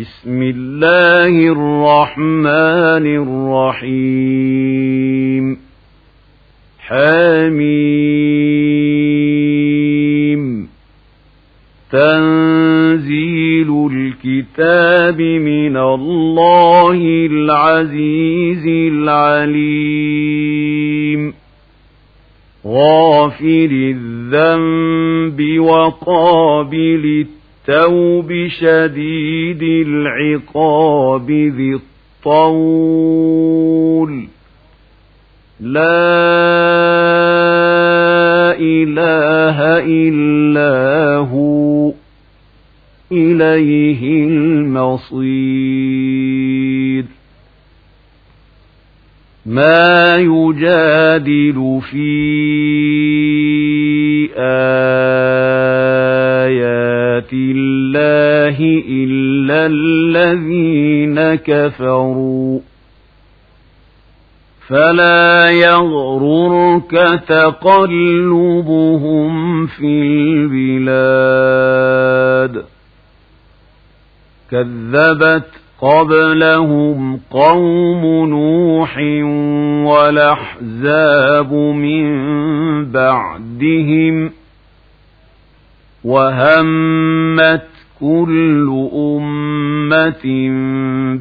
بسم الله الرحمن الرحيم. حميم. تنزيل الكتاب من الله العزيز العليم. غافر الذنب وقابل التوب شديد العقاب ذي الطول. لا إله إلا هو إليه المصير. ما يجادل في إلا الذين كفروا فلا يغررك تقلبهم في البلاد كذبت قبلهم قوم نوح والأحزاب من بعدهم وهمت كل أمة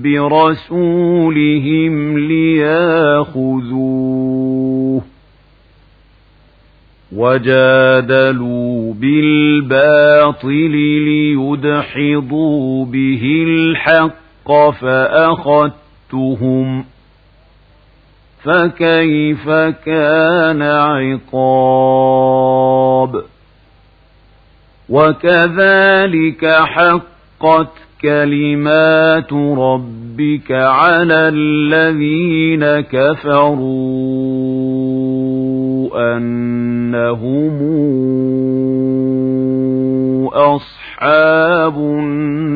برسولهم ليأخذوه وجادلوا بالباطل ليدحضوا به الحق فأخذتهم فكيف كان عقاب وكذلك حقت كلمات ربك على الذين كفروا أنهم أصحاب النار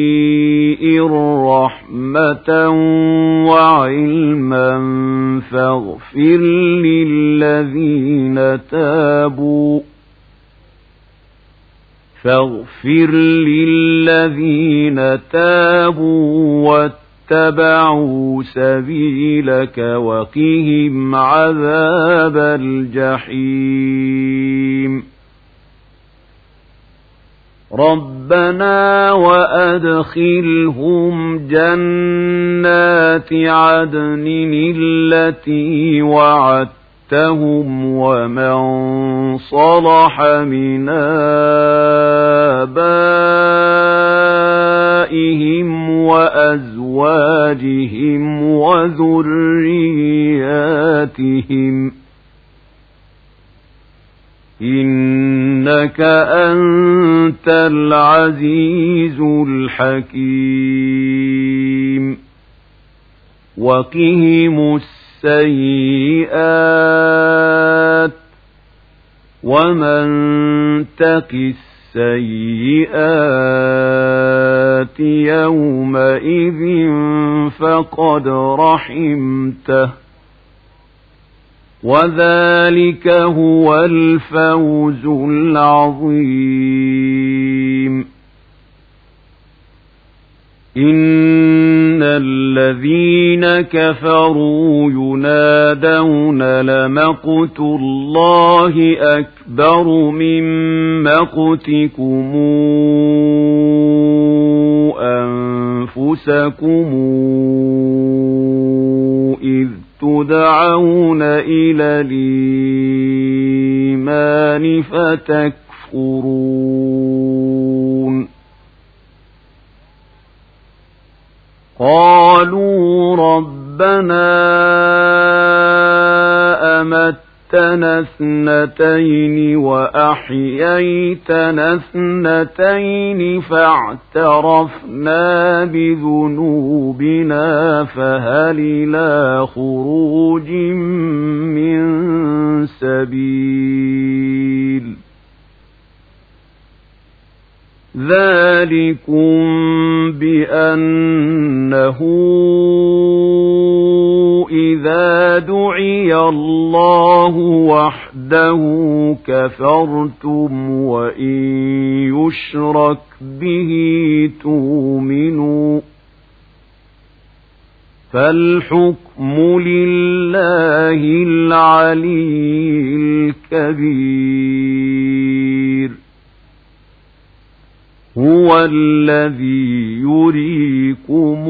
رحمة وعلما فاغفر للذين تابوا فاغفر للذين تابوا اتبعوا سبيلك وقهم عذاب الجحيم ربنا وأدخلهم جنات عدن التي وعدتهم ومن صلح من آبائهم وأزواجهم وذرياتهم إنك أنت العزيز الحكيم. وقهم السيئات ومن تق السيئات يومئذ فقد رحمته. وذلك هو الفوز العظيم إن الذين كفروا ينادون لمقت الله أكبر من مقتكم أنفسكم إذ تدعون إلى الإيمان فتكفرون. قالوا ربنا أمت أمتنا اثنتين وأحييتنا اثنتين فاعترفنا بذنوبنا فهل إلى خروج من سبيل ذلكم بأنه دعي الله وحده كفرتم وإن يشرك به تؤمنوا فالحكم لله العلي الكبير هو الذي يريكم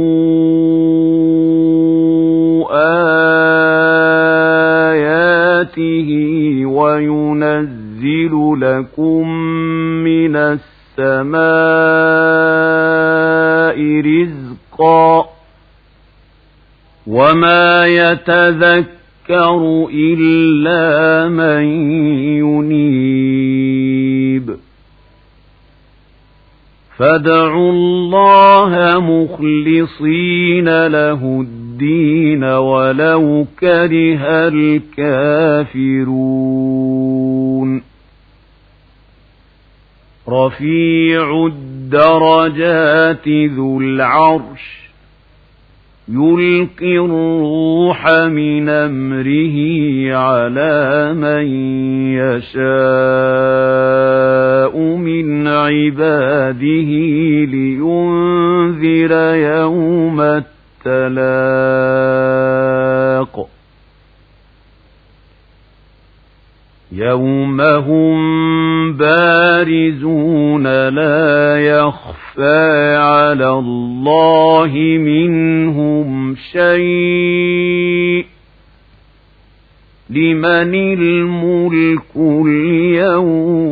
آياته وينزل لكم من السماء رزقا وما يتذكر إلا من ينيب فادعوا الله مخلصين له الدين ولو كره الكافرون رفيع الدرجات ذو العرش يلقي الروح من أمره على من يشاء من عباده لينذر يوم التلاق. يوم هم بارزون لا يخفى على الله منهم شيء. لمن الملك اليوم؟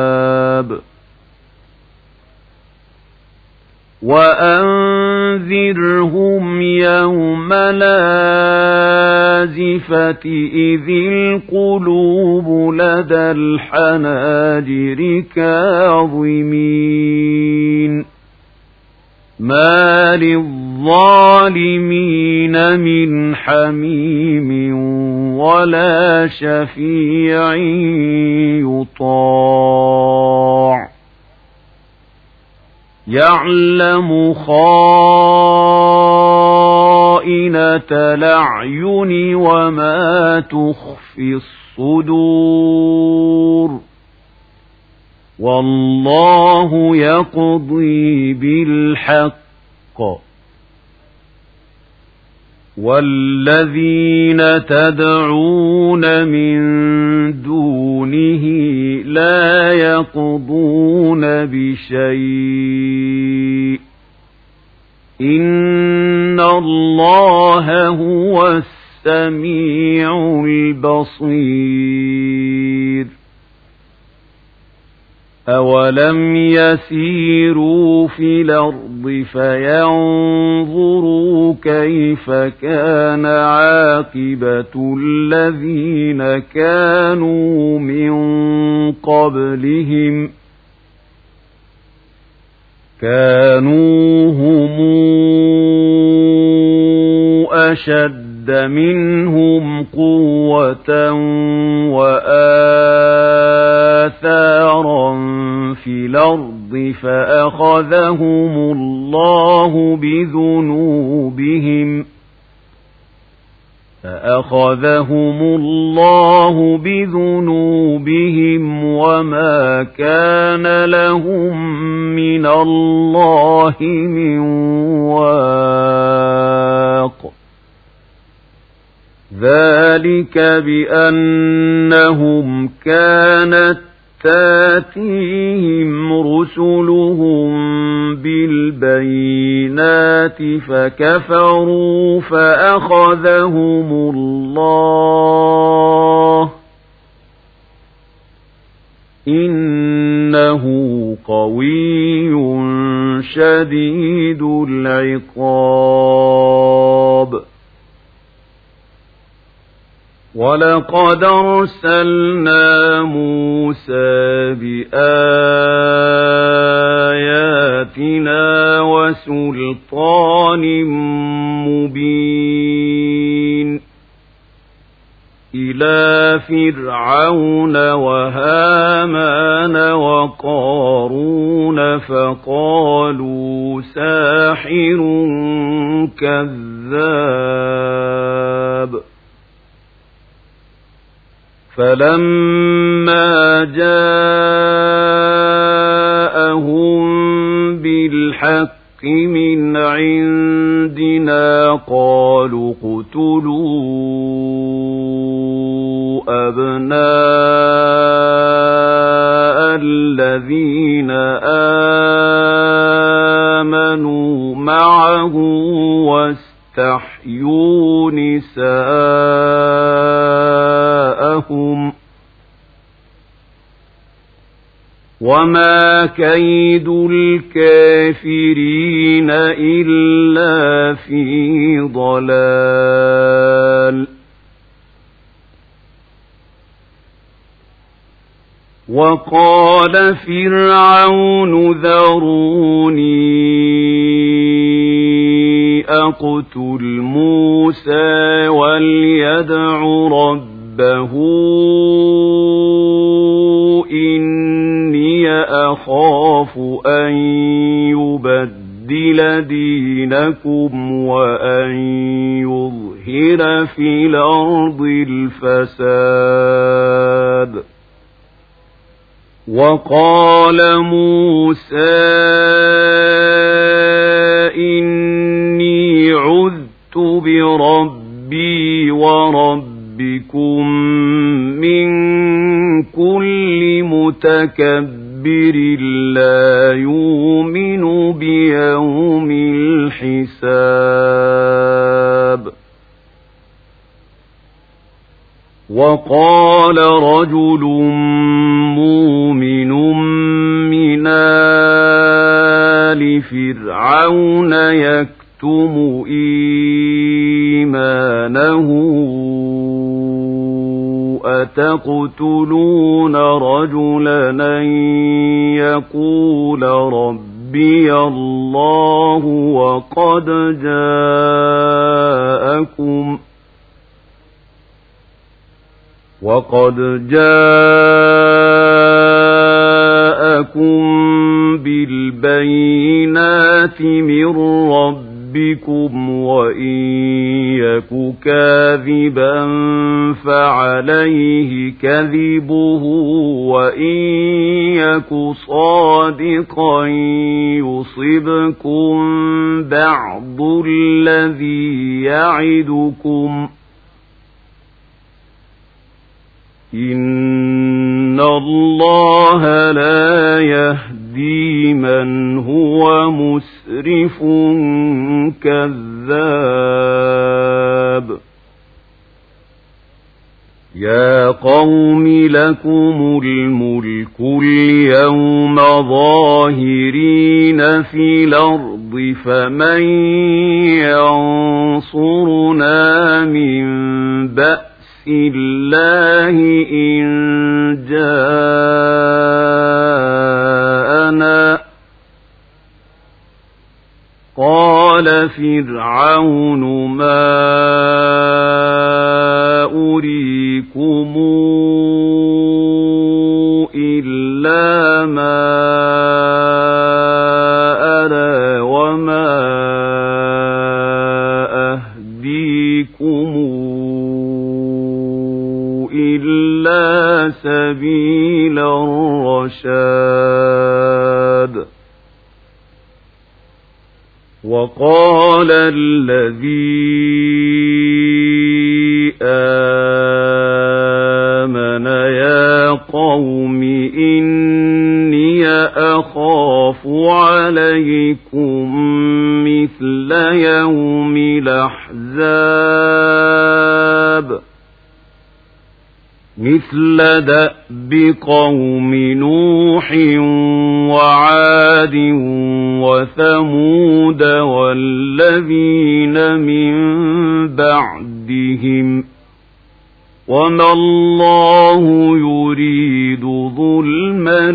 وأنذرهم يوم لازفة إذ القلوب لدى الحناجر كاظمين. ما للظالمين من حميم ولا شفيع يطاع يعلم خائنة الأعين وما تخفي الصدور والله يقضي بالحق والذين تدعون من دونه لا يقضون بشيء إن الله هو السميع البصير أولم يسيروا في الأرض فينظروا كيف كان عاقبة الذين كانوا من قبلهم كانوا هم أشد منهم قوة وآثارا في الأرض فأخذهم الله بذنوبهم فأخذهم الله بذنوبهم وما كان لهم من الله من واق ذلك بأنهم كانت تاتيهم رسلهم بالبينات فكفروا فأخذهم الله إنه قوي شديد العقاب ولقد أرسلنا موسى بآياتنا وسلطان مبين إلى فرعون وهامان وقارون فقالوا ساحر كذاب فلما جاءهم بالحق من عندنا قالوا اقتلوا أبناء الذين آمنوا معه واستحيوا نساءهم وما كيد الكافرين إلا في ضلال وقال فرعون ذروني أقتل موسى وليدع ربه إني أخاف أن يبدل دينكم وأن يظهر في الأرض الفساد. وقال موسى عذت بربي وربكم من كل متكبر لا يؤمن بيوم الحساب. وقال رجل مؤمن من آل فرعون يكتم إيمانه أتقتلون رجلا أن يقول ربي الله وقد جاءكم ۖ وقد جاءكم بالبينات من ربكم وإن يك كاذبا فعليه كذبه وإن يك صادقا يصبكم بعض الذي يعدكم ۖ إن الله لا يهدي من هو مسرف كذاب يا قوم لكم الملك اليوم ظاهرين في الأرض فمن ينصرنا من بأس الله إن جاءنا قال فرعون ما أريكم مثل دأب قوم نوح وعاد وثمود والذين من بعدهم وما الله يريد ظلما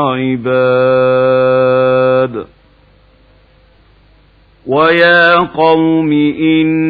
للعباد ويا قوم إني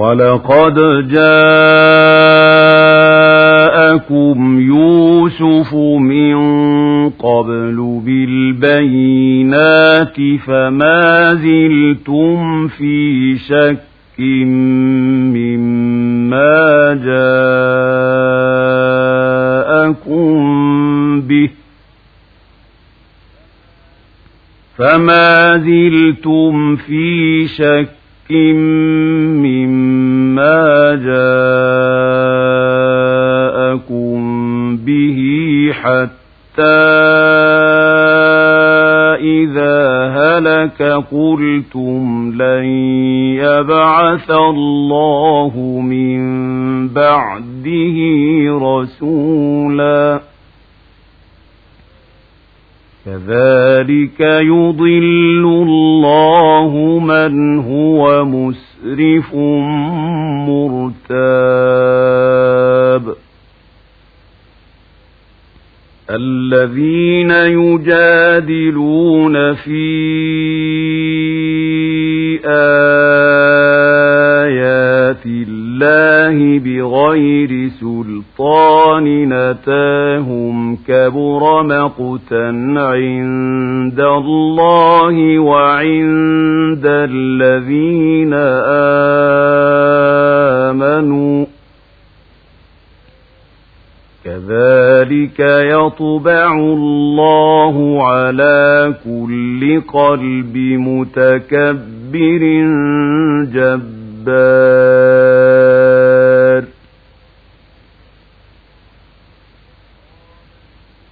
ولقد جاءكم يوسف من قبل بالبينات فما زلتم في شك مما جاءكم به فما زلتم في شك قلتم لن يبعث الله من بعده رسولا كذلك يضل الله من هو مسرف مرتاب الذين يجادلون في الله بغير سلطان نتاهم كبر مقتا عند الله وعند الذين آمنوا كذلك يطبع الله على كل قلب متكبر جبار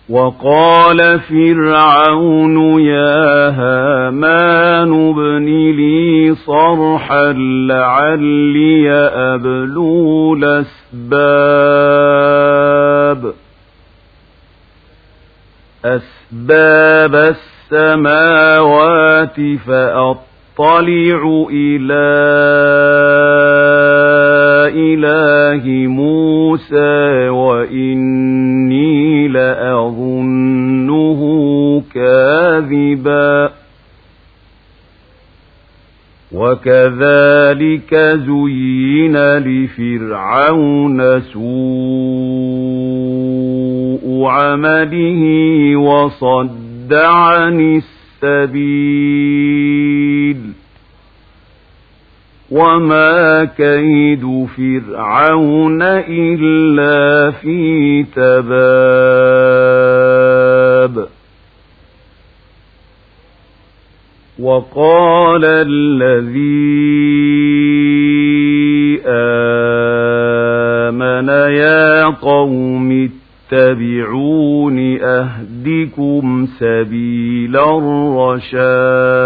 وقال فرعون يا هامان ابن لي صرحا لعلي أبلو الأسباب. أسباب السماوات فأطلع إلى إله موسى وإني لأظنه كاذبا. وكذلك زين لفرعون سوء عمله وصد عن السبيل. وما كيد فرعون إلا في تباب وقال الذي آمن يا قوم فاتبعون أهدكم سبيل الرشاد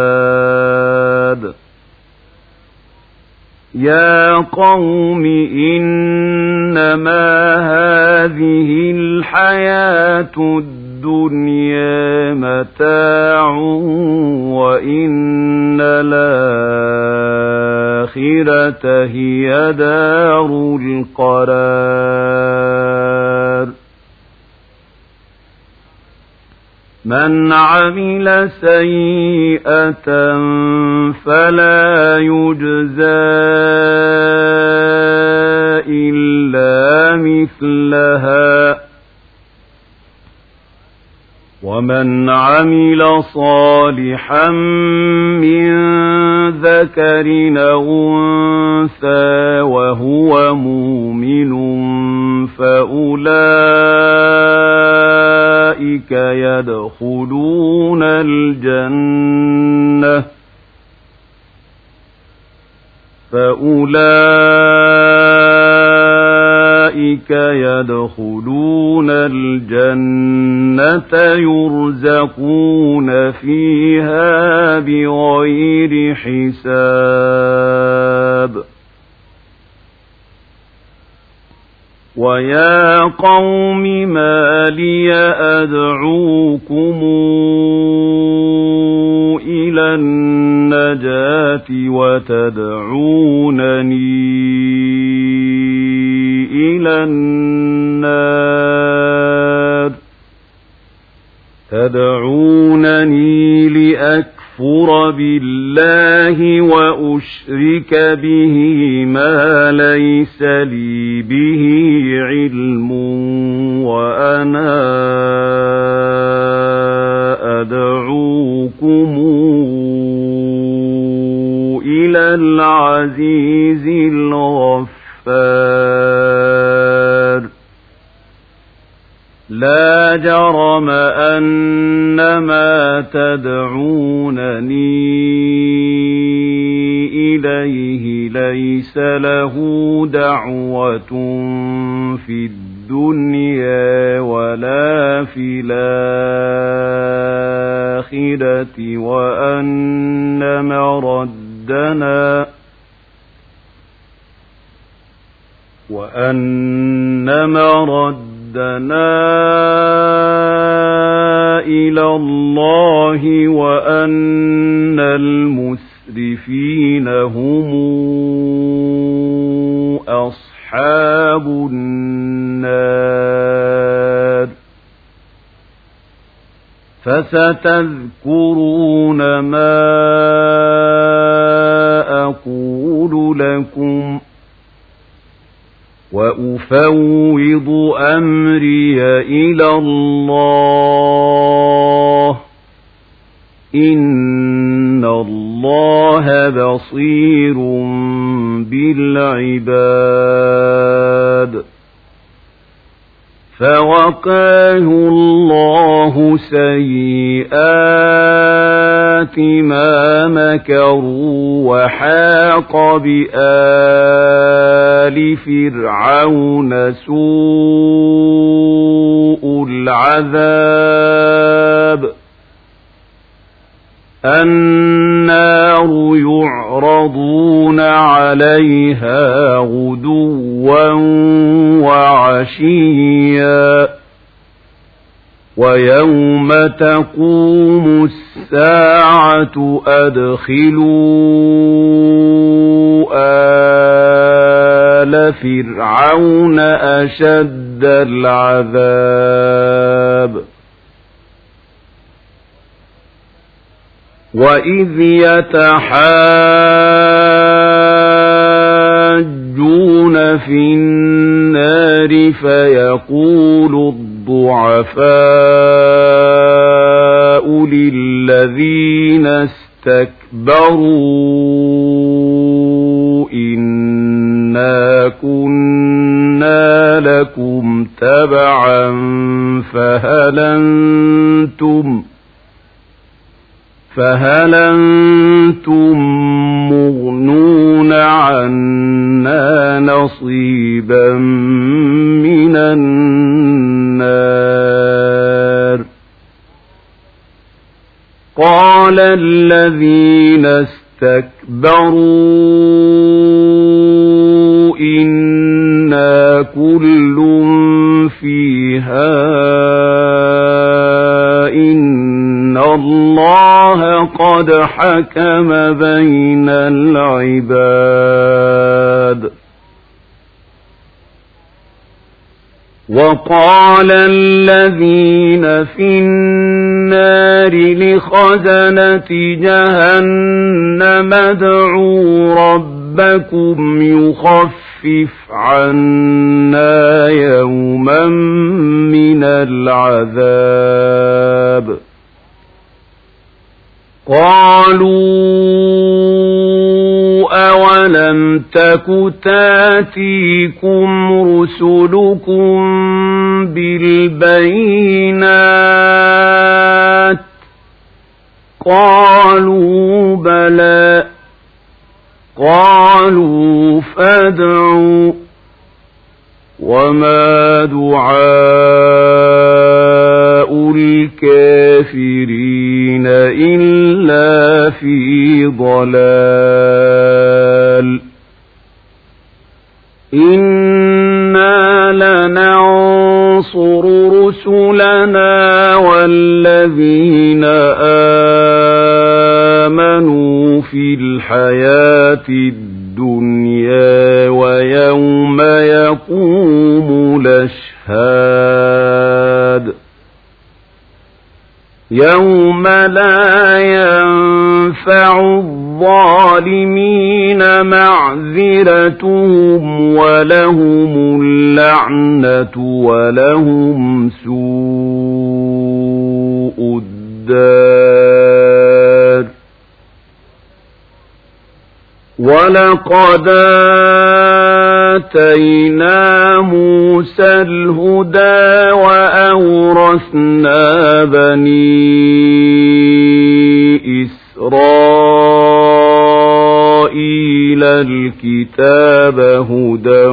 يا قوم إنما هذه الحياة الدنيا متاع وإن الآخرة هي دار القرار من عمل سيئة فلا يجزى إلا مثلها. ومن عمل صالحا من ذكر أنثى وهو مؤمن فأولئك يدخلون الجنة فأولئك يدخلون الجنة يرزقون فيها بغير حساب ويا قوم ما لي أدعوكم إلى النجاة وتدعونني إلى النار تدعونني لأكفر بالله وأشرك به ما ليس لي به لا جرم أن ما تدعونني إليه ليس له دعوة في الدنيا ولا في الآخرة وأن مردنا وأن مردنا إلى الله وأن المسرفين هم أصحاب النار. فستذكرون ما أقول لكم. وأفوض أمري إلى الله. إن الله بصير بالعباد. فوقاه الله سيئات ما مكروا وحاق بآل فرعون سوء العذاب النار يعرضون عليها غدوا وعشيا ويوم تقوم الساعة أدخلوا آل فرعون أشد العذاب. وإذ يتحاجون في النار فيقول الضعفاء للذين استكبروا إنا كنا لكم تبعا فهل أنتم فهل أنتم وقال الذين استكبروا إنا كل فيها إن الله قد حكم بين العباد. وقال الذين في النار لخزنة جهنم ادعوا ربكم يخفف عنا يوما من العذاب. قالوا أولم تك تاتيكم رسلكم بالبينات قالوا بلى قالوا فادعوا وما دعاء الكافرين إلا في ضلال. إنا لننصر رسلنا والذين آمنوا في الحياة الدنيا ويوم يقوم الأشهاد. يوم لا ينفع الظالمين معذرتهم ولهم اللعنة ولهم سوء الدار ولقد آتينا موسى الهدى وأورثنا بني إسرائيل الكتاب هدى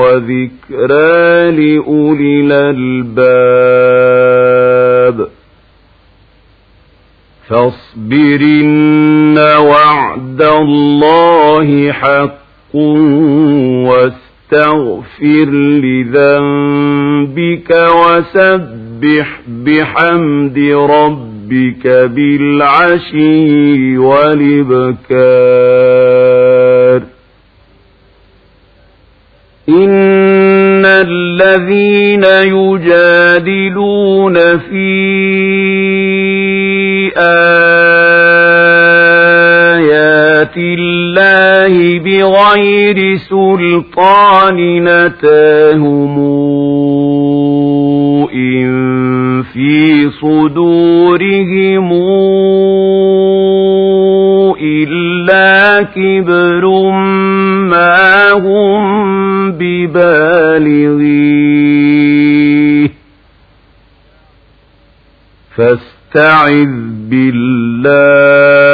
وذكرى لأولي الألباب فاصبرن وعد الله حق واستغفر لذنبك وسبح بحمد ربك بالعشي والإبكار إن الذين يجادلون في الله بغير سلطان نتاهم إن في صدورهم إلا كبر ما هم ببالغيه. فاستعذ بالله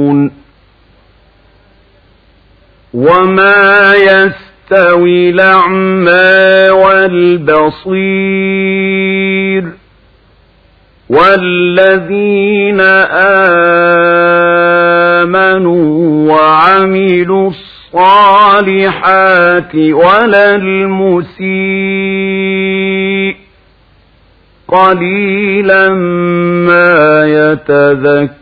وما يستوي الأعمى والبصير والذين آمنوا وعملوا الصالحات ولا المسيء قليلا ما يتذكرون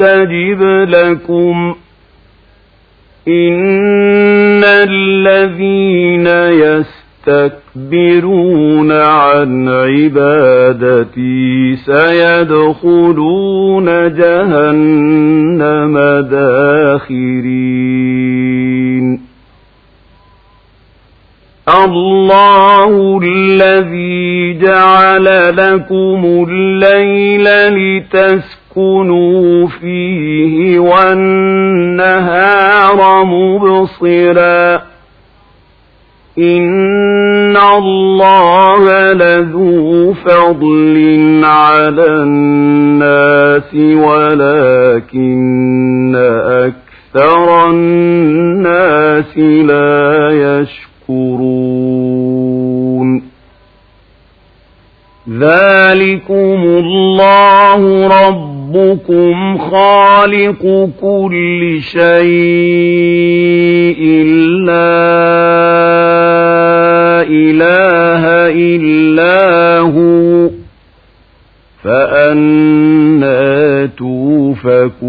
أستجب لكم. إن الذين يستكبرون عن عبادتي سيدخلون جهنم داخرين. الله الذي جعل لكم الليل لتسكنوا فيه والنهار مبصرا. إن الله لذو فضل على الناس ولكن أكثر الناس لا يشكرون. ذلكم الله ربكم خالق كل شيء لا إله إلا هو فأنا توفكون.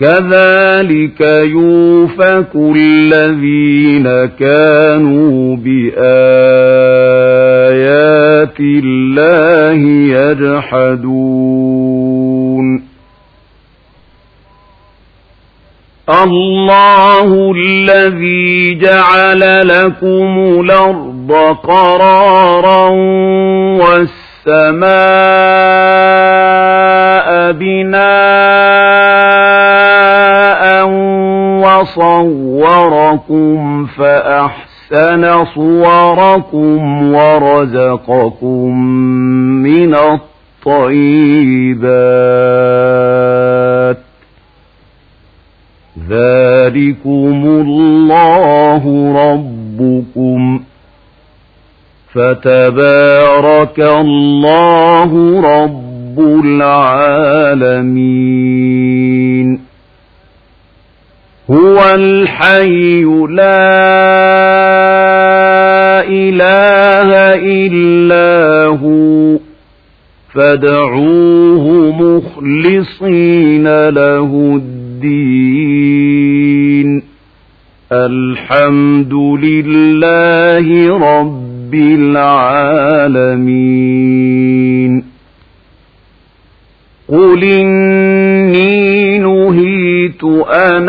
كذلك يوفك الذين كانوا بآيات الله يجحدون. الله الذي جعل لكم الأرض قرارا والسماء بناء وصوركم فأحسن صوركم ورزقكم من الطيبات. ذلكم الله ربكم. فتبارك الله رب العالمين. هو الحي لا إله إلا هو فادعوه مخلصين له الدين الحمد لله رب العالمين قل إني نهيت أن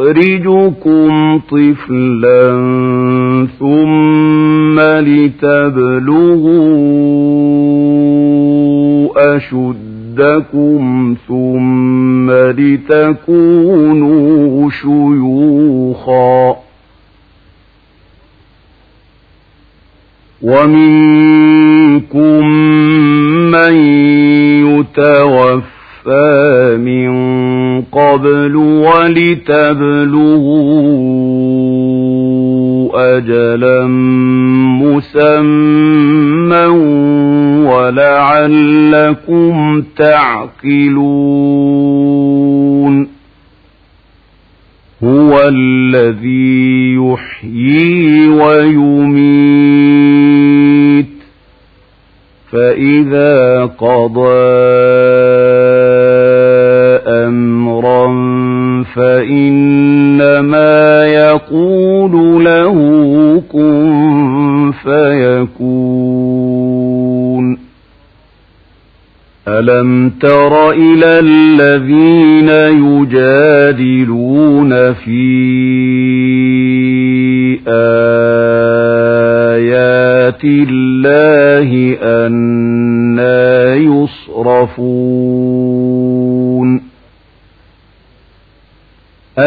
يخرجكم طفلا ثم لتبلغوا أشدكم ثم لتكونوا شيوخا. ومنكم من يتوفى من قبل ولتبلغوا أجلا مسمى ولعلكم تعقلون هو الذي يحيي ويميت فإذا قضى أمرا فإنما يقول له كن فيكون ألم تر إلى الذين يجادلون في آيات الله أنا يصرفون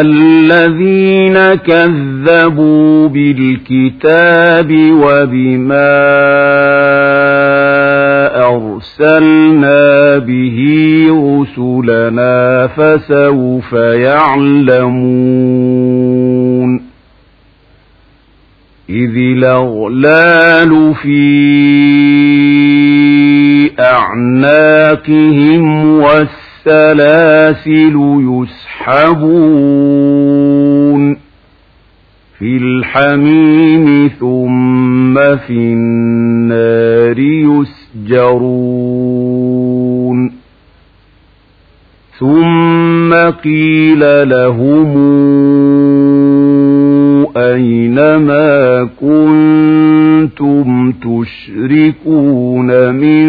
الذين كذبوا بالكتاب وبما أرسلنا به رسلنا فسوف يعلمون إذ الأغلال في أعناقهم والسلاسل يسحبون في الحميم ثم في النار يسجرون. ثم قيل لهم أين ما كنتم تشركون من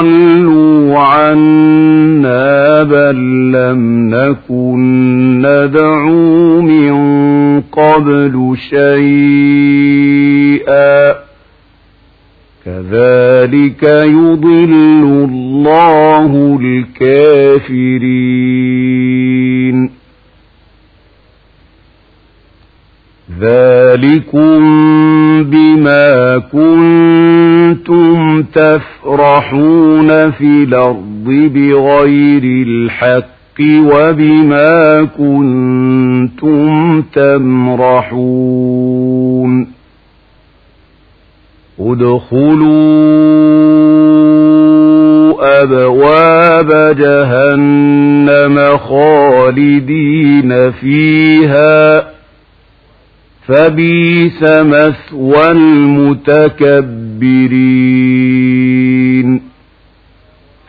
ضلوا عنا بل لم نكن ندعو من قبل شيئا. كذلك يضل الله الكافرين. ذلكم بما كنتم تفرحون. في الأرض بغير الحق وبما كنتم تمرحون ادخلوا أبواب جهنم خالدين فيها فبيس مثوى المتكبرين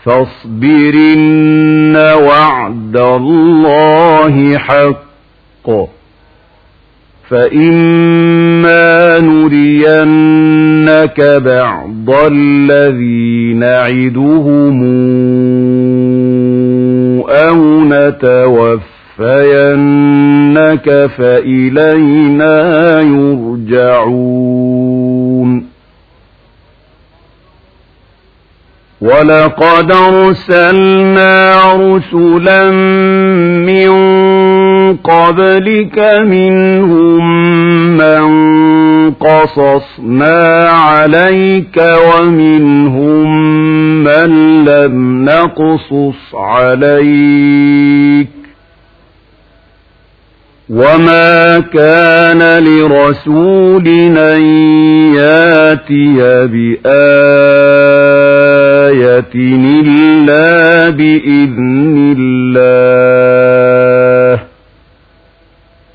فاصبرن وعد الله حق. فإما نرينك بعض الذي نعدهم أو نتوفينك فإلينا يرجعون. ولقد أرسلنا رسلا من قبلك منهم من قصصنا عليك ومنهم من لم نقصص عليك وما كان لرسول أن ياتي بآية إلا بإذن الله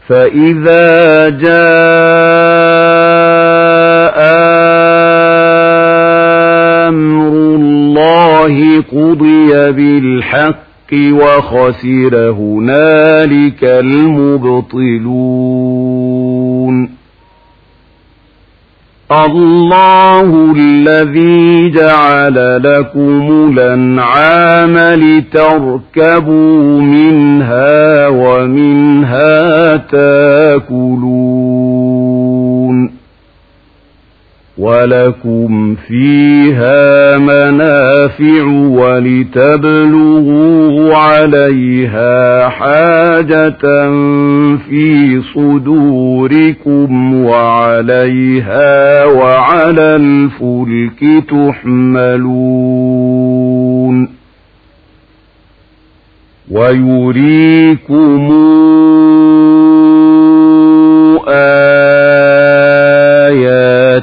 فإذا جاء أمر الله قضي بالحق وخسر هنالك المبطلون. الله الذي جعل لكم الأنعام لتركبوا منها ومنها تاكلون. ولكم فيها منافع ولتبلغوا عليها حاجة في صدوركم وعليها وعلى الفلك تحملون ويريكم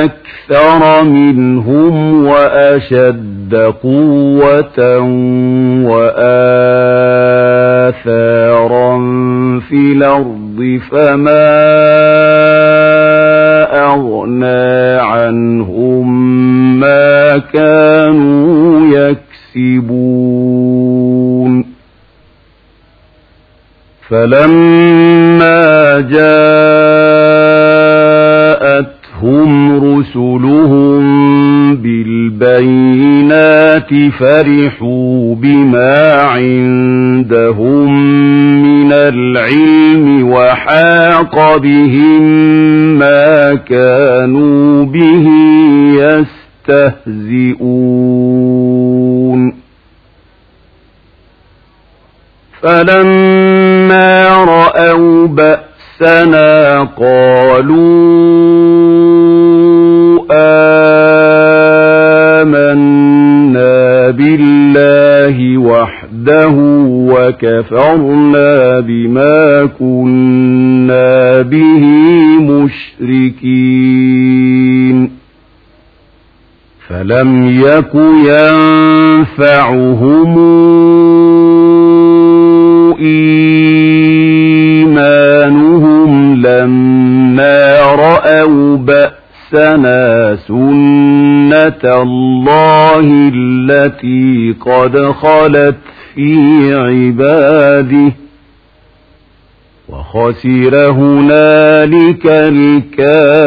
أكثر منهم وأشد قوة وآثارا في الأرض فما أغنى عنهم ما كانوا يكسبون. فلما جاءتهم رسلهم بالبينات فرحوا بما عندهم من العلم وحاق بهم ما كانوا به يستهزئون فلما رأوا بأسنا قالوا بالله وحده وكفرنا بما كنا به مشركين. فلم يك ينفعهم إيمانهم لما رأوا بأسنا سنة الله التي قد خلت في عباده. وخسر هنالك الكافرون.